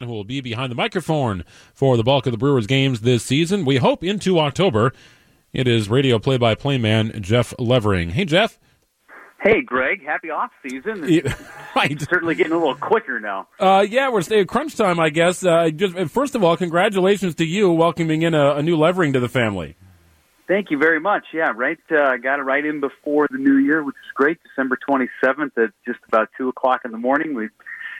who will be behind the microphone for the bulk of the Brewers games this season. We hope into October. It is radio play-by-play man Jeff Levering. Hey, Jeff. Hey, Greg. Happy off season. Yeah, right. Certainly getting a little quicker now. Uh, yeah, we're staying crunch time, I guess. Uh, just first of all, congratulations to you welcoming in a, a new Levering to the family. Thank you very much. Yeah, right. Uh, got it right in before the new year, which is great. December 27th at just about 2 o'clock in the morning. We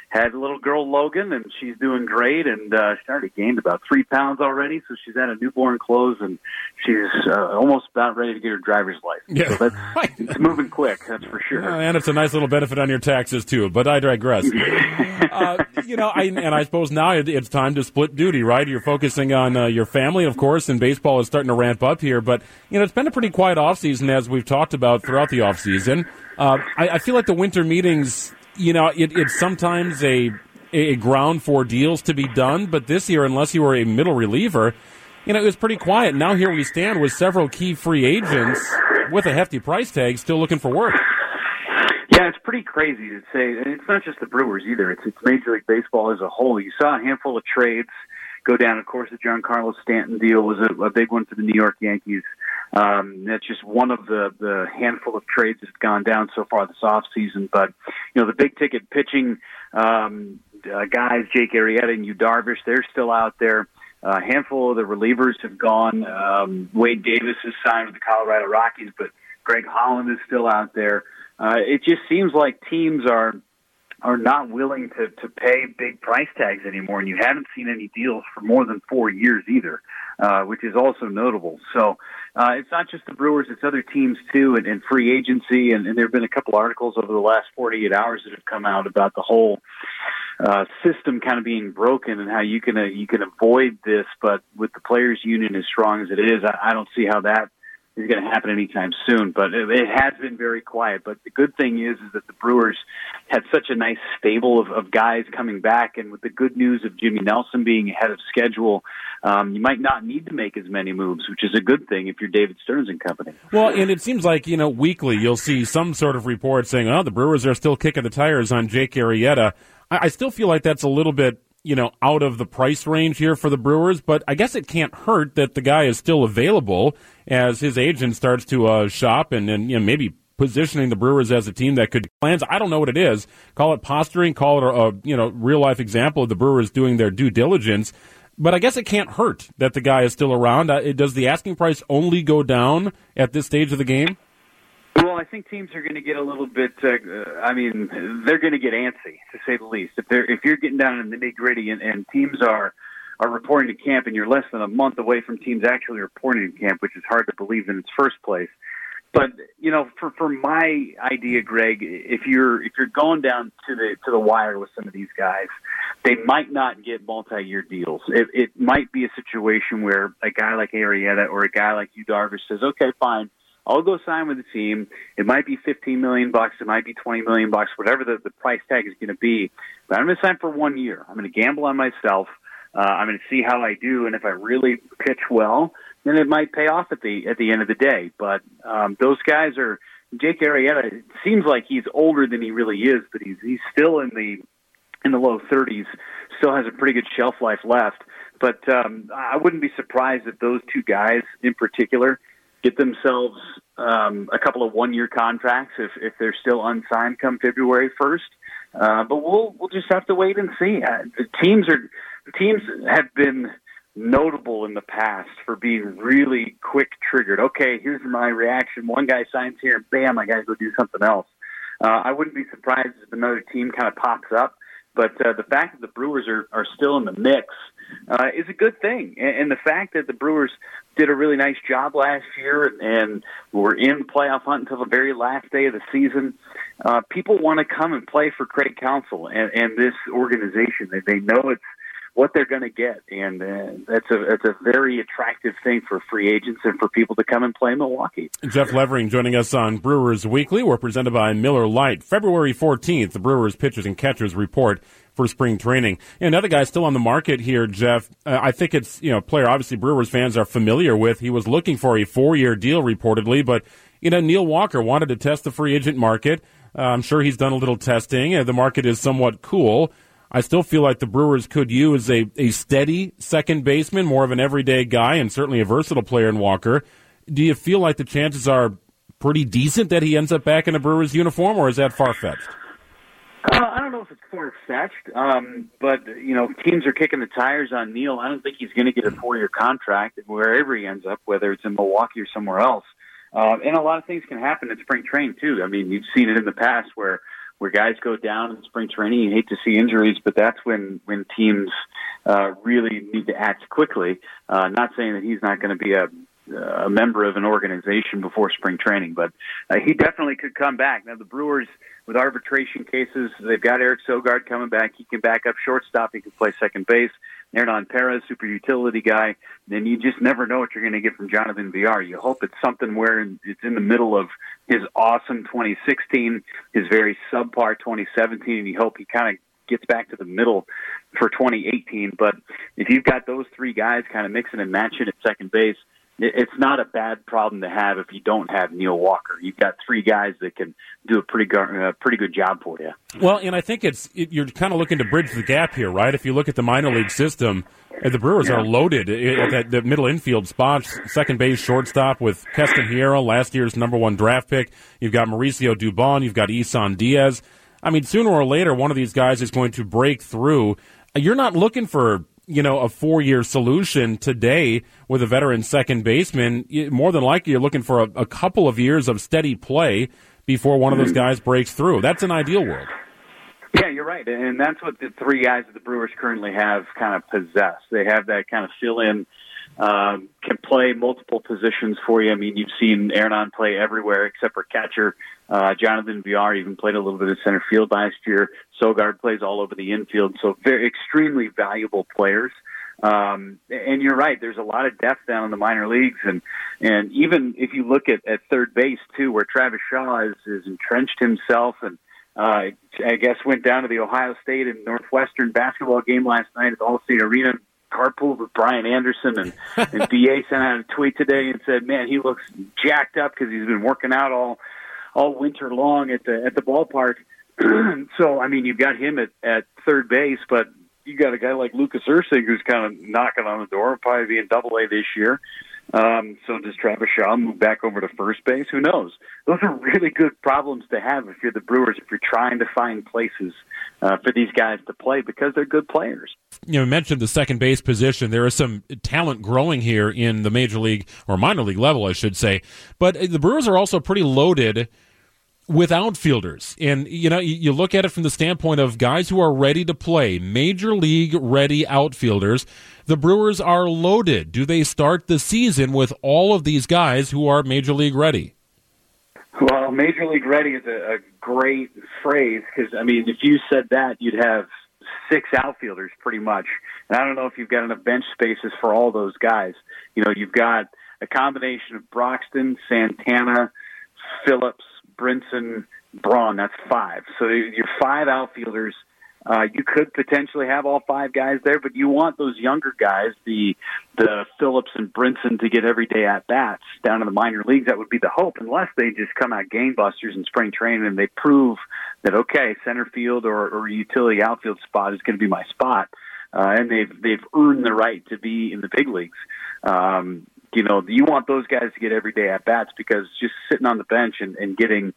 had a little girl Logan, and she's doing great. And uh, she already gained about three pounds already, so she's out a newborn clothes, and she's uh, almost about ready to get her driver's license. Yeah, so that's, it's moving quick, that's for sure. Uh, and it's a nice little benefit on your taxes too. But I digress. uh, you know, I, and I suppose now it, it's time to split duty, right? You're focusing on uh, your family, of course, and baseball is starting to ramp up here. But you know, it's been a pretty quiet off season as we've talked about throughout the off season. Uh, I, I feel like the winter meetings you know, it, it's sometimes a a ground for deals to be done, but this year, unless you were a middle reliever, you know, it was pretty quiet. Now here we stand with several key free agents with a hefty price tag still looking for work. Yeah, it's pretty crazy to say. And it's not just the Brewers either. It's it's Major League Baseball as a whole. You saw a handful of trades go down. Of course, the Giancarlo Stanton deal was a, a big one for the New York Yankees. Um, that's just one of the, the handful of trades that's gone down so far this off season. But you know, the big ticket pitching um, uh, guys, Jake Arrieta and Yu Darvish, they're still out there. A handful of the relievers have gone. Um, Wade Davis is signed with the Colorado Rockies, but Greg Holland is still out there. Uh, it just seems like teams are are not willing to to pay big price tags anymore, and you haven't seen any deals for more than four years either, uh, which is also notable. So uh, it's not just the Brewers; it's other teams too, and, and free agency. And, and there have been a couple articles over the last 48 hours that have come out about the whole uh, system kind of being broken and how you can uh, you can avoid this. But with the players' union as strong as it is, I, I don't see how that is going to happen anytime soon. But it, it has been very quiet. But the good thing is, is that the Brewers had such a nice stable of, of guys coming back, and with the good news of Jimmy Nelson being ahead of schedule, um, you might not need to make as many moves, which is a good thing if you're David Stearns and company. Well, and it seems like you know weekly you'll see some sort of report saying, "Oh, the Brewers are still kicking the tires on Jake Arrieta." I, I still feel like that's a little bit you know, out of the price range here for the Brewers, but I guess it can't hurt that the guy is still available as his agent starts to uh, shop and, and you know, maybe positioning the Brewers as a team that could plans. I don't know what it is. Call it posturing. Call it a, a you know real life example of the Brewers doing their due diligence. But I guess it can't hurt that the guy is still around. Uh, does the asking price only go down at this stage of the game? Well, I think teams are going to get a little bit. Uh, I mean, they're going to get antsy, to say the least. If they're if you're getting down in the nitty gritty, and, and teams are are reporting to camp, and you're less than a month away from teams actually reporting to camp, which is hard to believe in its first place. But you know, for for my idea, Greg, if you're if you're going down to the to the wire with some of these guys, they might not get multi-year deals. It, it might be a situation where a guy like Arrieta or a guy like Yu Darvish says, "Okay, fine." I'll go sign with the team. It might be 15 million bucks. It might be 20 million bucks, whatever the, the price tag is going to be. But I'm going to sign for one year. I'm going to gamble on myself. Uh, I'm going to see how I do, and if I really pitch well, then it might pay off at the at the end of the day. But um, those guys are Jake Arrieta. It seems like he's older than he really is, but he's he's still in the in the low 30s. Still has a pretty good shelf life left. But um, I wouldn't be surprised if those two guys in particular get themselves um, a couple of one-year contracts if if they're still unsigned come February first. Uh, but we'll we'll just have to wait and see. Uh, the teams are teams have been notable in the past for being really quick triggered. Okay, here's my reaction. One guy signs here, bam, I got to go do something else. Uh, I wouldn't be surprised if another team kind of pops up. But uh, the fact that the Brewers are, are still in the mix uh, is a good thing. And, and the fact that the Brewers did a really nice job last year and were in playoff hunt until the very last day of the season, uh, people want to come and play for Craig Counsell and, and this organization. They, they know it's what they're going to get, and uh, that's a that's a very attractive thing for free agents and for people to come and play Milwaukee. Jeff Levering joining us on Brewers Weekly. We're presented by Miller Lite. February fourteenth, the Brewers pitchers and catchers report for spring training. And another guy still on the market here, Jeff. Uh, I think it's you know player obviously Brewers fans are familiar with. He was looking for a four year deal reportedly, but you know Neil Walker wanted to test the free agent market. Uh, I'm sure he's done a little testing. Uh, the market is somewhat cool. I still feel like the Brewers could use a, a steady second baseman, more of an everyday guy, and certainly a versatile player in Walker. Do you feel like the chances are pretty decent that he ends up back in a Brewers uniform, or is that far fetched? Uh, I don't know if it's far fetched, um, but you know, teams are kicking the tires on Neil. I don't think he's going to get a four-year contract wherever he ends up, whether it's in Milwaukee or somewhere else. Uh, and a lot of things can happen in spring training too. I mean, you've seen it in the past where where guys go down in spring training. You hate to see injuries, but that's when when teams uh, really need to act quickly. Uh, not saying that he's not going to be a a member of an organization before spring training, but uh, he definitely could come back. Now the Brewers with arbitration cases. They've got Eric Sogard coming back. He can back up shortstop. He can play second base. Hernan Perez, super utility guy. Then you just never know what you're going to get from Jonathan Villar. You hope it's something where it's in the middle of his awesome 2016, his very subpar 2017, and you hope he kind of gets back to the middle for 2018. But if you've got those three guys kind of mixing and matching at second base, it's not a bad problem to have if you don't have Neil Walker. You've got three guys that can do a pretty uh, pretty good job for you. Well, and I think it's it, you're kind of looking to bridge the gap here, right? If you look at the minor league system, uh, the Brewers yeah. are loaded at that the middle infield spots, second base, shortstop with Keston Hiura, last year's number one draft pick. You've got Mauricio Dubon, you've got Isan Diaz. I mean, sooner or later, one of these guys is going to break through. You're not looking for you know, a four year solution today with a veteran second baseman, more than likely you're looking for a, a couple of years of steady play before one of those guys breaks through. That's an ideal world. Yeah, you're right. And that's what the three guys that the Brewers currently have kind of possess. They have that kind of fill in, um, can play multiple positions for you. I mean, you've seen Hernan play everywhere except for catcher. Uh, Jonathan Villar even played a little bit of center field last year. Sogard plays all over the infield, so they're extremely valuable players. Um, and you're right. There's a lot of depth down in the minor leagues, and and even if you look at, at third base too, where Travis Shaw is, is entrenched himself, and uh, I guess went down to the Ohio State and Northwestern basketball game last night at the Allstate Arena, carpooled with Brian Anderson, and and BA sent out a tweet today and said, "Man, he looks jacked up because he's been working out all all winter long at the at the ballpark." so I mean, you've got him at at third base, but you got a guy like Lucas Erceg who's kind of knocking on the door, probably be in Double A this year. Um, so does Travis Shaw move back over to first base? Who knows? Those are really good problems to have if you're the Brewers, if you're trying to find places uh, for these guys to play because they're good players. You know, mentioned the second base position. There is some talent growing here in the major league or minor league level, I should say. But the Brewers are also pretty loaded with outfielders. And, you know, you look at it from the standpoint of guys who are ready to play, major league ready outfielders. The Brewers are loaded. Do they start the season with all of these guys who are major league ready? Well, major league ready is a, great phrase because, I mean, if you said that, you'd have six outfielders pretty much. And I don't know if you've got enough bench spaces for all those guys. You know, you've got a combination of Broxton, Santana, Phillips, Brinson, Braun. That's five. So your five outfielders. Uh, you could potentially have all five guys there, but you want those younger guys, the the Phillips and Brinson, to get every day at bats down in the minor leagues. That would be the hope, unless they just come out gangbusters in spring training and they prove that okay, center field or, or utility outfield spot is going to be my spot, uh, and they've they've earned the right to be in the big leagues. Um, you know, you want those guys to get every day at bats because just sitting on the bench and, and getting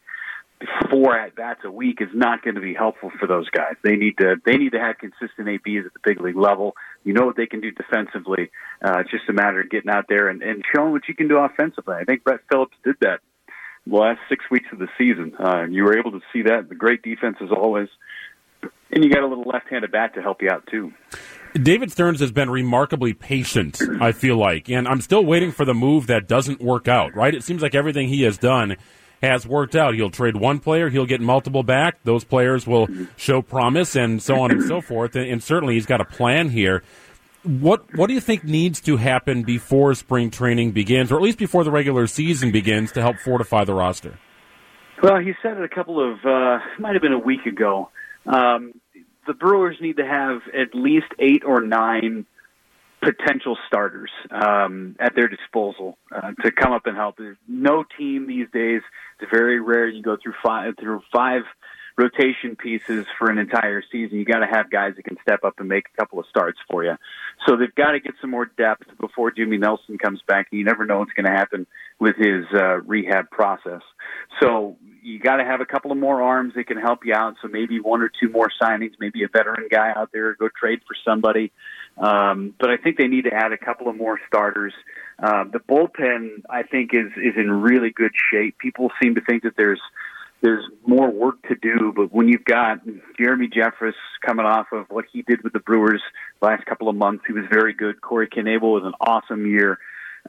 four at bats a week is not going to be helpful for those guys. They need to they need to have consistent ABs at the big league level. You know what they can do defensively. Uh, it's just a matter of getting out there and, and showing what you can do offensively. I think Brett Phillips did that the last six weeks of the season. Uh, you were able to see that. The great defense as always. And you got a little left-handed bat to help you out too. David Stearns has been remarkably patient, I feel like, and I'm still waiting for the move that doesn't work out, right? It seems like everything he has done has worked out. He'll trade one player, he'll get multiple back. Those players will show promise, and so on and so forth. And, and certainly, he's got a plan here. What what do you think needs to happen before spring training begins, or at least before the regular season begins, to help fortify the roster? Well, he said it a couple of uh, might have been a week ago. Um, the Brewers need to have at least eight or nine potential starters um, at their disposal uh, to come up and help. There's no team these days. It's very rare you go through five through five rotation pieces for an entire season. You got to have guys that can step up and make a couple of starts for you. So they've got to get some more depth before Jimmy Nelson comes back. And you never know what's going to happen with his uh, rehab process. So you got to have a couple of more arms that can help you out. So maybe one or two more signings, maybe a veteran guy out there, go trade for somebody. Um, but I think they need to add a couple of more starters. Uh, the bullpen, I think, is is in really good shape. People seem to think that there's there's more work to do, but when you've got Jeremy Jeffress coming off of what he did with the Brewers last couple of months, he was very good. Corey Knebel was an awesome year.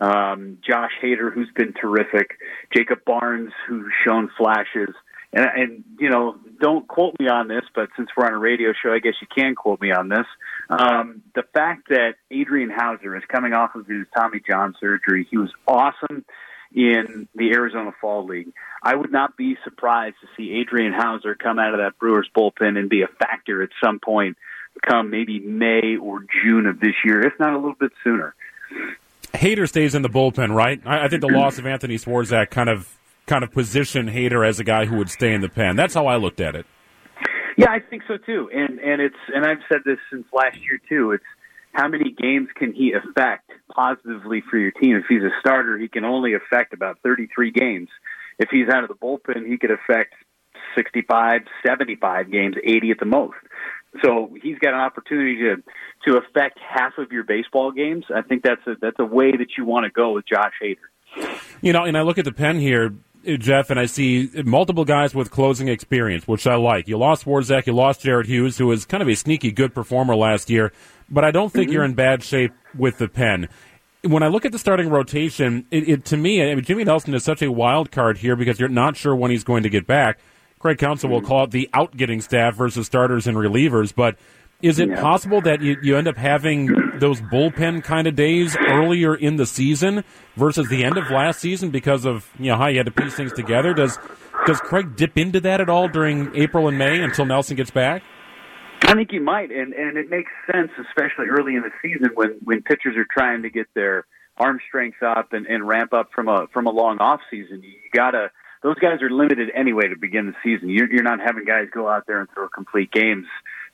Um, Josh Hader, who's been terrific. Jacob Barnes, who's shown flashes. And, and you know, don't quote me on this, but since we're on a radio show, I guess you can quote me on this. Um, the fact that Adrian Houser is coming off of his Tommy John surgery, he was awesome in the Arizona Fall League. I would not be surprised to see Adrian Houser come out of that Brewers bullpen and be a factor at some point come maybe May or June of this year, if not a little bit sooner. Hader stays in the bullpen, right? I, I think the loss of Anthony Swarzak kind of kind of positioned Hader as a guy who would stay in the pen. That's how I looked at it. Yeah, I think so too. And and it's and I've said this since last year too. It's how many games can he affect positively for your team? If he's a starter, he can only affect about 33 games. If he's out of the bullpen, he could affect 65, 75 games, 80 at the most. So he's got an opportunity to to affect half of your baseball games. I think that's a that's a way that you want to go with Josh Hader. You know, and I look at the pen here. Jeff, and I see multiple guys with closing experience, which I like. You lost Swarzak, you lost Jared Hughes, who was kind of a sneaky good performer last year, but I don't think mm-hmm. you're in bad shape with the pen. When I look at the starting rotation, it, it to me, I mean, Jimmy Nelson is such a wild card here because you're not sure when he's going to get back. Craig Counsell will hmm. call it the outgetting staff versus starters and relievers, but is it yeah. possible that you, you end up having those bullpen kind of days earlier in the season versus the end of last season because of you know how you had to piece things together? Does does Craig dip into that at all during April and May until Nelson gets back? I think he might, and and it makes sense, especially early in the season when when pitchers are trying to get their arm strength up and, and ramp up from a from a long off season. You gotta those guys are limited anyway to begin the season. You're, you're not having guys go out there and throw complete games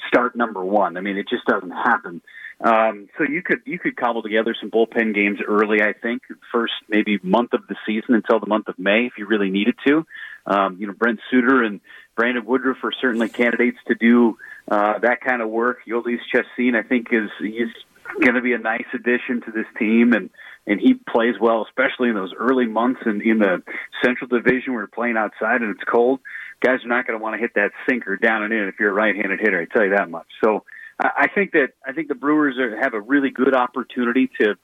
start number one. I mean, it just doesn't happen. Um, so you could you could cobble together some bullpen games early. I think first maybe month of the season until the month of May if you really needed to. Um, you know, Brent Suter and Brandon Woodruff are certainly candidates to do uh, that kind of work. Jhoulys Chacin, I think, is he's going to be a nice addition to this team, and and he plays well, especially in those early months in, in the Central Division where you're playing outside and it's cold guys are not going to want to hit that sinker down and in if you're a right-handed hitter. I tell you that much. So I I think that I think the Brewers are, have a really good opportunity to,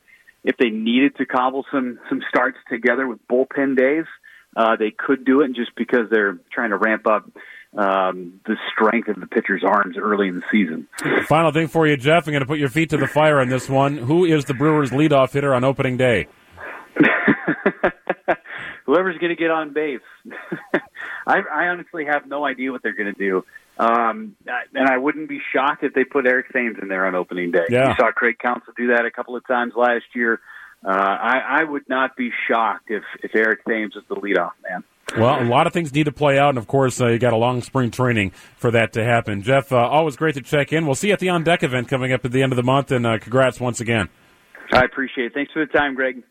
if they needed to cobble some some starts together with bullpen days, uh, they could do it. Just because they're trying to ramp up um, the strength of the pitcher's arms early in the season. Final thing for you, Jeff. I'm going to put your feet to the fire on this one. Who is the Brewers' leadoff hitter on opening day? Whoever's going to get on base. I, I honestly have no idea what they're going to do. Um, and I wouldn't be shocked if they put Eric Thames in there on opening day. Yeah. You saw Craig Counsell do that a couple of times last year. Uh, I, I would not be shocked if, if Eric Thames is the leadoff man. Well, a lot of things need to play out, and of course, uh, you got a long spring training for that to happen. Jeff, uh, always great to check in. We'll see you at the On Deck event coming up at the end of the month, and uh, congrats once again. I appreciate it. Thanks for the time, Greg.